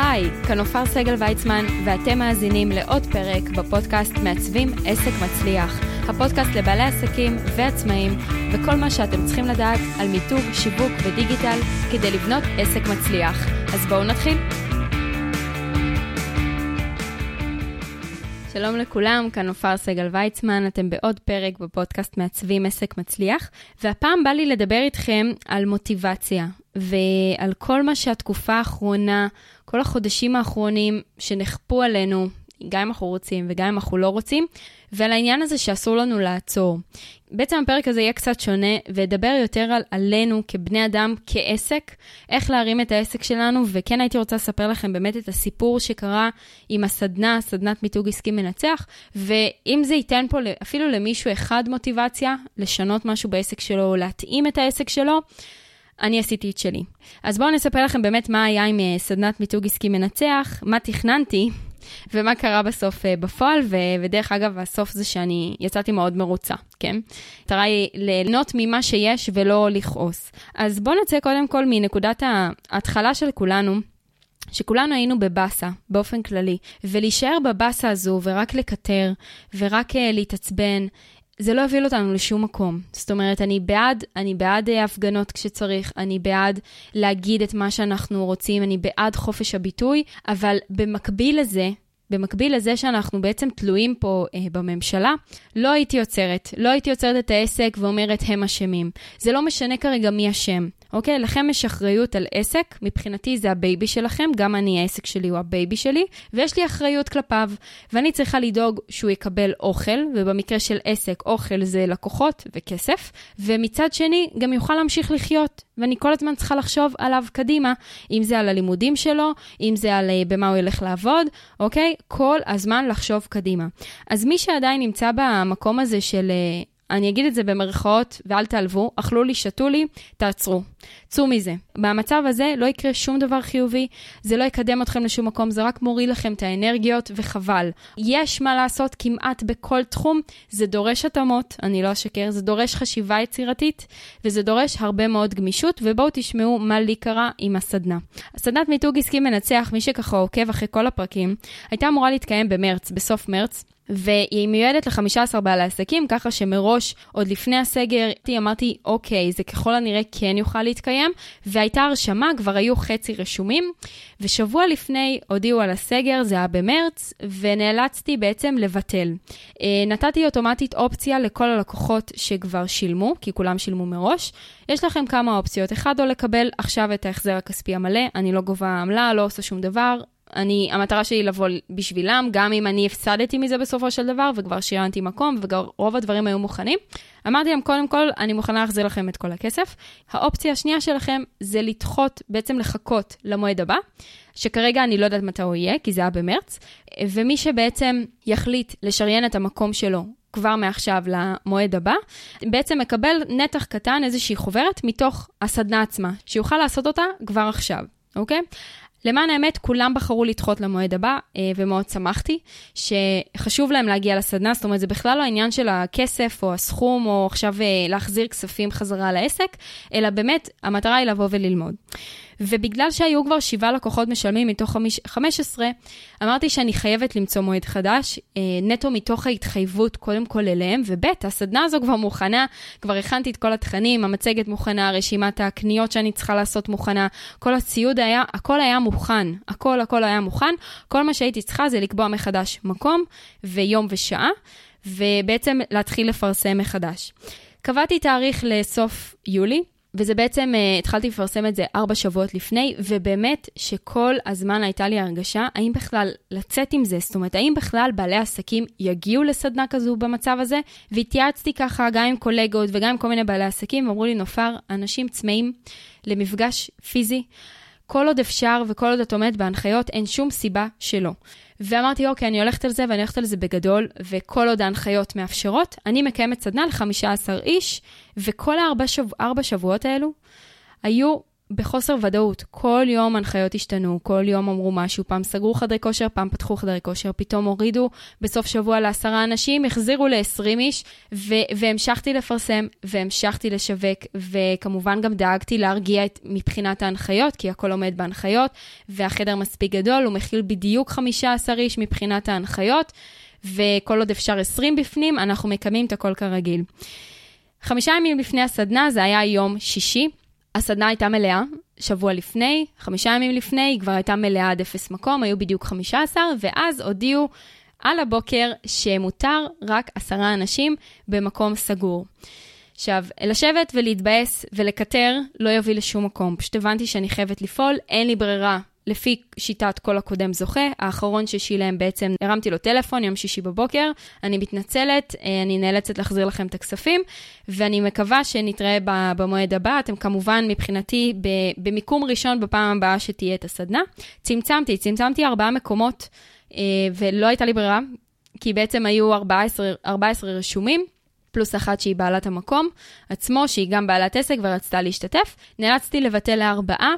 היי, כאן עופר סגל ויצמן, ואתם מאזינים לעוד פרק בפודקאסט מעצבים עסק מצליח. הפודקאסט לבעלי עסקים ועצמאים, וכל מה שאתם צריכים לדעת על מיתוג, שיווק ודיגיטל כדי לבנות עסק מצליח. אז בואו נתחיל. שלום לכולם, כאן עופר סגל ויצמן, אתם בעוד פרק בפודקאסט מעצבים עסק מצליח, והפעם בא לי לדבר איתכם על מוטיבציה, ועל כל מה שהתקופה האחרונה, כל החודשים האחרונים שנכפו עלינו, גם אם אנחנו רוצים וגם אם אנחנו לא רוצים, ועל העניין הזה שאסור לנו לעצור. בעצם הפרק הזה יהיה קצת שונה, וידבר יותר על עלינו כבני אדם, כעסק, איך להרים את העסק שלנו, וכן הייתי רוצה לספר לכם באמת את הסיפור שקרה עם הסדנה, סדנת מיתוג עסקי מנצח, ואם זה ייתן פה אפילו למישהו אחד מוטיבציה, לשנות משהו בעסק שלו, או להתאים את העסק שלו, אני עשיתי את שלי. אז בואו נספר לכם באמת מה היה עם אה, סדנת מיתוג עסקי מנצח, מה תכננתי ומה קרה בסוף uh, בפועל, ו- ודרך אגב, הסוף זה שאני יצאתי מאוד מרוצה, כן? המטרה היא ליהנות ממה שיש ולא לכעוס. אז בואו נצא קודם כל מנקודת ההתחלה של כולנו. שכולנו היינו בבאסה, באופן כללי, ולהישאר בבאסה הזו ורק לקטר, ורק uh, להתעצבן, זה לא יוביל אותנו לשום מקום. זאת אומרת, אני בעד, אני בעד אה, הפגנות כשצריך, אני בעד להגיד את מה שאנחנו רוצים, אני בעד חופש הביטוי, אבל במקביל לזה, במקביל לזה שאנחנו בעצם תלויים פה אה, בממשלה, לא הייתי עוצרת. לא הייתי עוצרת את העסק ואומרת, הם אשמים. זה לא משנה כרגע מי אשם. אוקיי? לכם יש אחריות על עסק, מבחינתי זה הבייבי שלכם, גם אני, העסק שלי הוא הבייבי שלי, ויש לי אחריות כלפיו, ואני צריכה לדאוג שהוא יקבל אוכל, ובמקרה של עסק, אוכל זה לקוחות וכסף, ומצד שני, גם יוכל להמשיך לחיות, ואני כל הזמן צריכה לחשוב עליו קדימה, אם זה על הלימודים שלו, אם זה על אה, במה הוא ילך לעבוד, אוקיי? כל הזמן לחשוב קדימה. אז מי שעדיין נמצא במקום הזה של... אה, אני אגיד את זה במרכאות, ואל תעלבו, אכלו לי, שתו לי, תעצרו. צאו מזה. במצב הזה לא יקרה שום דבר חיובי, זה לא יקדם אתכם לשום מקום, זה רק מוריד לכם את האנרגיות, וחבל. יש מה לעשות כמעט בכל תחום, זה דורש התאמות, אני לא אשקר, זה דורש חשיבה יצירתית, וזה דורש הרבה מאוד גמישות, ובואו תשמעו מה לי קרה עם הסדנה. הסדנת מיתוג עסקי מנצח, מי שככה עוקב אחרי כל הפרקים, הייתה אמורה להתקיים במרץ, בסוף מרץ. והיא מיועדת ל-15 בעלי עסקים, ככה שמראש, עוד לפני הסגר, אמרתי, אוקיי, זה ככל הנראה כן יוכל להתקיים, והייתה הרשמה, כבר היו חצי רשומים, ושבוע לפני הודיעו על הסגר, זה היה במרץ, ונאלצתי בעצם לבטל. אה, נתתי אוטומטית אופציה לכל הלקוחות שכבר שילמו, כי כולם שילמו מראש. יש לכם כמה אופציות, אחד או לקבל עכשיו את ההחזר הכספי המלא, אני לא גובה עמלה, לא עושה שום דבר, אני, המטרה שלי לבוא בשבילם, גם אם אני הפסדתי מזה בסופו של דבר, וכבר שריינתי מקום, ורוב הדברים היו מוכנים. אמרתי להם, קודם כל, אני מוכנה להחזיר לכם את כל הכסף. האופציה השנייה שלכם זה לדחות, בעצם לחכות למועד הבא, שכרגע אני לא יודעת מתי הוא יהיה, כי זה היה במרץ, ומי שבעצם יחליט לשריין את המקום שלו כבר מעכשיו למועד הבא, בעצם מקבל נתח קטן, איזושהי חוברת, מתוך הסדנה עצמה, שיוכל לעשות אותה כבר עכשיו, אוקיי? למען האמת, כולם בחרו לדחות למועד הבא, אה, ומאוד שמחתי, שחשוב להם להגיע לסדנה, זאת אומרת, זה בכלל לא העניין של הכסף או הסכום, או עכשיו אה, להחזיר כספים חזרה לעסק, אלא באמת, המטרה היא לבוא וללמוד. ובגלל שהיו כבר שבעה לקוחות משלמים מתוך 15, אמרתי שאני חייבת למצוא מועד חדש, אה, נטו מתוך ההתחייבות קודם כל אליהם, וב' הסדנה הזו כבר מוכנה, כבר הכנתי את כל התכנים, המצגת מוכנה, רשימת הקניות שאני צריכה לעשות מוכנה, כל הציוד היה, הכל היה מוכן, הכל הכל היה מוכן, כל מה שהייתי צריכה זה לקבוע מחדש מקום ויום ושעה, ובעצם להתחיל לפרסם מחדש. קבעתי תאריך לסוף יולי, וזה בעצם, uh, התחלתי לפרסם את זה ארבע שבועות לפני, ובאמת שכל הזמן הייתה לי הרגשה, האם בכלל לצאת עם זה, זאת אומרת, האם בכלל בעלי עסקים יגיעו לסדנה כזו במצב הזה? והתייעצתי ככה גם עם קולגות וגם עם כל מיני בעלי עסקים, אמרו לי, נופר, אנשים צמאים למפגש פיזי. כל עוד אפשר וכל עוד את עומדת בהנחיות, אין שום סיבה שלא. ואמרתי, אוקיי, אני הולכת על זה ואני הולכת על זה בגדול, וכל עוד ההנחיות מאפשרות, אני מקיימת סדנה ל-15 איש, וכל הארבע שב... שבועות האלו היו בחוסר ודאות. כל יום הנחיות השתנו, כל יום אמרו משהו, פעם סגרו חדרי כושר, פעם פתחו חדרי כושר, פתאום הורידו בסוף שבוע לעשרה אנשים, החזירו ל-20 איש, ו- והמשכתי לפרסם, והמשכתי לשווק, וכמובן גם דאגתי להרגיע את, מבחינת ההנחיות, כי הכל עומד בהנחיות, והחדר מספיק גדול, הוא מכיל בדיוק 15 איש מבחינת ההנחיות, וכל עוד אפשר 20 בפנים, אנחנו מקיימים את הכל כרגיל. חמישה ימים לפני הסדנה, זה היה יום שישי, הסדנה הייתה מלאה, שבוע לפני, חמישה ימים לפני, היא כבר הייתה מלאה עד אפס מקום, היו בדיוק 15, ואז הודיעו על הבוקר שמותר רק עשרה אנשים במקום סגור. עכשיו, לשבת ולהתבאס ולקטר לא יוביל לשום מקום. פשוט הבנתי שאני חייבת לפעול, אין לי ברירה לפי שיטת כל הקודם זוכה, האחרון ששילם בעצם, הרמתי לו טלפון יום שישי בבוקר, אני מתנצלת, אה, אני נאלצת להחזיר לכם את הכספים, ואני מקווה שנתראה במועד הבא. אתם כמובן, מבחינתי, במיקום ראשון בפעם הבאה שתהיה את הסדנה. צמצמתי, צמצמתי ארבעה מקומות, אה, ולא הייתה לי ברירה, כי בעצם היו 14, 14 רשומים. פלוס אחת שהיא בעלת המקום עצמו, שהיא גם בעלת עסק ורצתה להשתתף. נאלצתי לבטל לארבעה.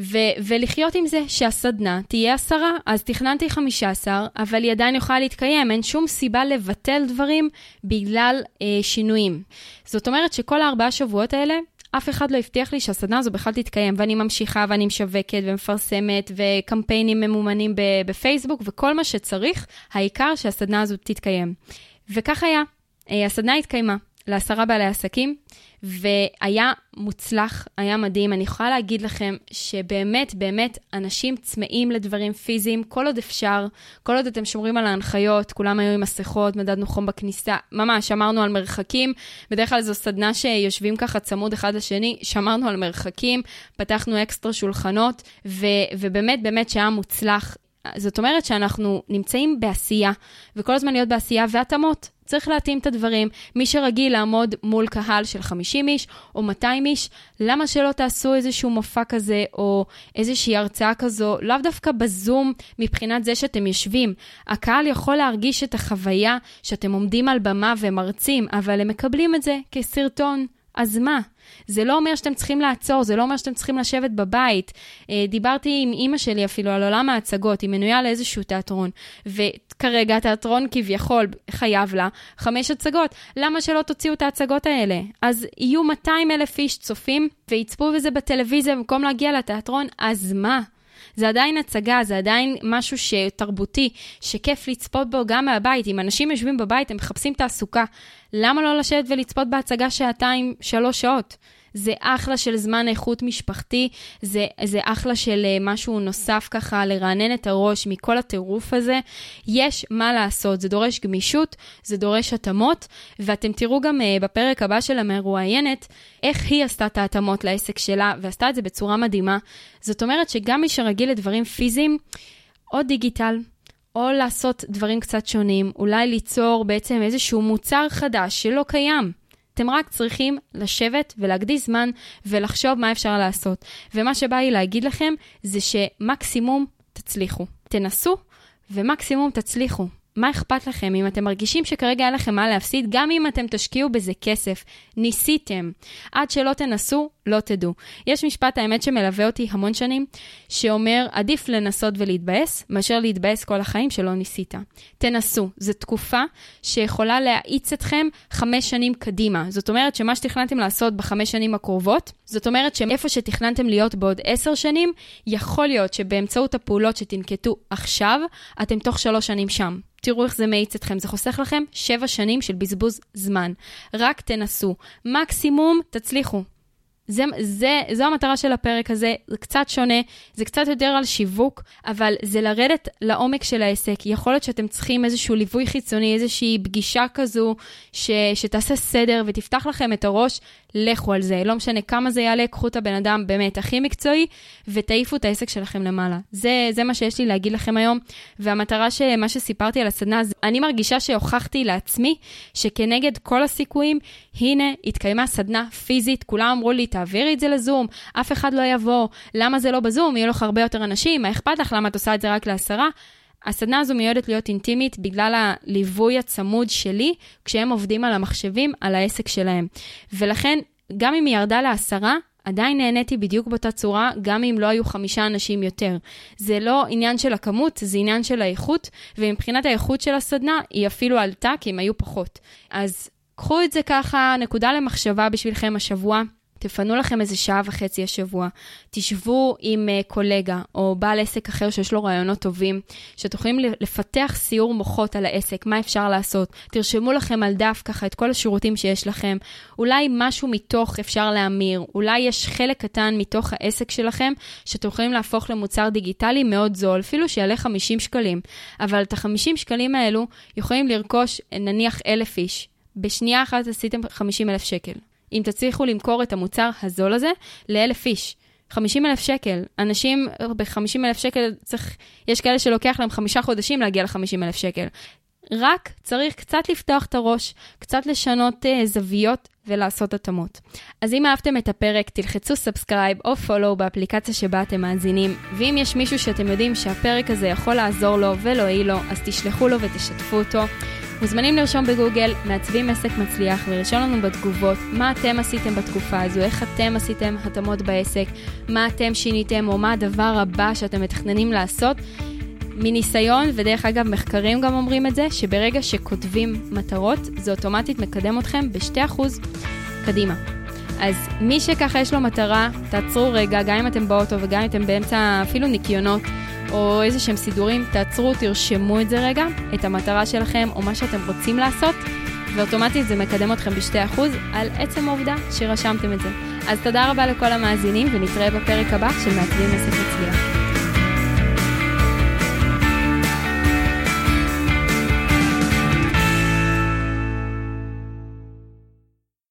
ו- ולחיות עם זה שהסדנה תהיה עשרה. אז תכננתי חמישה עשר, אבל היא עדיין יכולה להתקיים, אין שום סיבה לבטל דברים בגלל אה, שינויים. זאת אומרת שכל הארבעה שבועות האלה, אף אחד לא הבטיח לי שהסדנה הזו בכלל תתקיים, ואני ממשיכה ואני משווקת ומפרסמת, וקמפיינים ממומנים בפייסבוק, וכל מה שצריך, העיקר שהסדנה הזו תתקיים. וכך היה. אה, הסדנה התקיימה לעשרה בעלי עסקים. והיה מוצלח, היה מדהים. אני יכולה להגיד לכם שבאמת, באמת, אנשים צמאים לדברים פיזיים, כל עוד אפשר, כל עוד אתם שומרים על ההנחיות, כולם היו עם מסכות, מדדנו חום בכניסה, ממש, שמרנו על מרחקים. בדרך כלל זו סדנה שיושבים ככה צמוד אחד לשני, שמרנו על מרחקים, פתחנו אקסטרה שולחנות, ו- ובאמת, באמת שהיה מוצלח. זאת אומרת שאנחנו נמצאים בעשייה, וכל הזמן להיות בעשייה והתאמות. צריך להתאים את הדברים. מי שרגיל לעמוד מול קהל של 50 איש או 200 איש, למה שלא תעשו איזשהו מופע כזה או איזושהי הרצאה כזו, לאו דווקא בזום מבחינת זה שאתם יושבים. הקהל יכול להרגיש את החוויה שאתם עומדים על במה ומרצים, אבל הם מקבלים את זה כסרטון. אז מה? זה לא אומר שאתם צריכים לעצור, זה לא אומר שאתם צריכים לשבת בבית. אה, דיברתי עם אימא שלי אפילו על עולם ההצגות, היא מנויה לאיזשהו תיאטרון, וכרגע התיאטרון כביכול חייב לה חמש הצגות. למה שלא תוציאו את ההצגות האלה? אז יהיו 200 אלף איש צופים ויצפו בזה בטלוויזיה במקום להגיע לתיאטרון, אז מה? זה עדיין הצגה, זה עדיין משהו תרבותי, שכיף לצפות בו גם מהבית. אם אנשים יושבים בבית, הם מחפשים תעסוקה. למה לא לשבת ולצפות בהצגה שעתיים, שלוש שעות? זה אחלה של זמן איכות משפחתי, זה, זה אחלה של אה, משהו נוסף ככה לרענן את הראש מכל הטירוף הזה. יש מה לעשות, זה דורש גמישות, זה דורש התאמות, ואתם תראו גם uh, בפרק הבא של המרואיינת, איך היא עשתה את ההתאמות לעסק שלה, ועשתה את זה בצורה מדהימה. זאת אומרת שגם מי שרגיל לדברים פיזיים, או דיגיטל, או לעשות דברים קצת שונים, אולי ליצור בעצם איזשהו מוצר חדש שלא קיים. אתם רק צריכים לשבת ולהקדיש זמן ולחשוב מה אפשר לעשות. ומה שבא לי להגיד לכם זה שמקסימום תצליחו. תנסו ומקסימום תצליחו. מה אכפת לכם אם אתם מרגישים שכרגע אין לכם מה להפסיד, גם אם אתם תשקיעו בזה כסף, ניסיתם. עד שלא תנסו, לא תדעו. יש משפט האמת שמלווה אותי המון שנים, שאומר, עדיף לנסות ולהתבאס, מאשר להתבאס כל החיים שלא ניסית. תנסו. זו תקופה שיכולה להאיץ אתכם חמש שנים קדימה. זאת אומרת שמה שתכננתם לעשות בחמש שנים הקרובות, זאת אומרת שאיפה שתכננתם להיות בעוד עשר שנים, יכול להיות שבאמצעות הפעולות שתנקטו עכשיו, אתם תוך שלוש שנים שם. תראו איך זה מאיץ אתכם, זה חוסך לכם שבע שנים של בזבוז זמן. רק תנסו. מקסימום תצליחו. זה, זה, זו המטרה של הפרק הזה, זה קצת שונה, זה קצת יותר על שיווק, אבל זה לרדת לעומק של העסק. יכול להיות שאתם צריכים איזשהו ליווי חיצוני, איזושהי פגישה כזו, ש, שתעשה סדר ותפתח לכם את הראש, לכו על זה. לא משנה כמה זה יעלה, קחו את הבן אדם באמת הכי מקצועי, ותעיפו את העסק שלכם למעלה. זה, זה מה שיש לי להגיד לכם היום, והמטרה של מה שסיפרתי על הסדנה, אני מרגישה שהוכחתי לעצמי, שכנגד כל הסיכויים, הנה, התקיימה סדנה פיזית, כולם אמרו לי, תעבירי את זה לזום, אף אחד לא יבוא, למה זה לא בזום, יהיו לך הרבה יותר אנשים, מה אכפת לך, למה את עושה את זה רק לעשרה? הסדנה הזו מיועדת להיות אינטימית בגלל הליווי הצמוד שלי כשהם עובדים על המחשבים, על העסק שלהם. ולכן, גם אם היא ירדה לעשרה, עדיין נהניתי בדיוק באותה צורה, גם אם לא היו חמישה אנשים יותר. זה לא עניין של הכמות, זה עניין של האיכות, ומבחינת האיכות של הסדנה, היא אפילו עלתה כי הם היו פחות. אז קחו את זה ככה, נקודה למחשבה בשבילכם השבוע. תפנו לכם איזה שעה וחצי השבוע, תשבו עם uh, קולגה או בעל עסק אחר שיש לו רעיונות טובים, שתוכלים לפתח סיור מוחות על העסק, מה אפשר לעשות. תרשמו לכם על דף ככה את כל השירותים שיש לכם. אולי משהו מתוך אפשר להמיר, אולי יש חלק קטן מתוך העסק שלכם שאתם יכולים להפוך למוצר דיגיטלי מאוד זול, אפילו שיעלה 50 שקלים. אבל את ה-50 שקלים האלו יכולים לרכוש נניח אלף איש. בשנייה אחת עשיתם 50 אלף שקל. אם תצליחו למכור את המוצר הזול הזה לאלף איש. 50 אלף שקל. אנשים ב-50 אלף שקל, צריך, יש כאלה שלוקח להם חמישה חודשים להגיע ל-50 אלף שקל. רק צריך קצת לפתוח את הראש, קצת לשנות uh, זוויות ולעשות התאמות. אז אם אהבתם את הפרק, תלחצו subscribe או follow באפליקציה שבה אתם מאזינים, ואם יש מישהו שאתם יודעים שהפרק הזה יכול לעזור לו ולהועיל לו, אז תשלחו לו ותשתפו אותו. מוזמנים לרשום בגוגל מעצבים עסק מצליח ולרשום לנו בתגובות מה אתם עשיתם בתקופה הזו, איך אתם עשיתם התאמות בעסק, מה אתם שיניתם או מה הדבר הבא שאתם מתכננים לעשות. מניסיון, ודרך אגב מחקרים גם אומרים את זה, שברגע שכותבים מטרות, זה אוטומטית מקדם אתכם ב-2% קדימה. אז מי שככה יש לו מטרה, תעצרו רגע, גם אם אתם באוטו וגם אם אתם באמצע אפילו ניקיונות, או איזה שהם סידורים, תעצרו, תרשמו את זה רגע, את המטרה שלכם או מה שאתם רוצים לעשות, ואוטומטית זה מקדם אתכם ב-2% על עצם העובדה שרשמתם את זה. אז תודה רבה לכל המאזינים, ונתראה בפרק הבא של מעצבים עסק מצליח.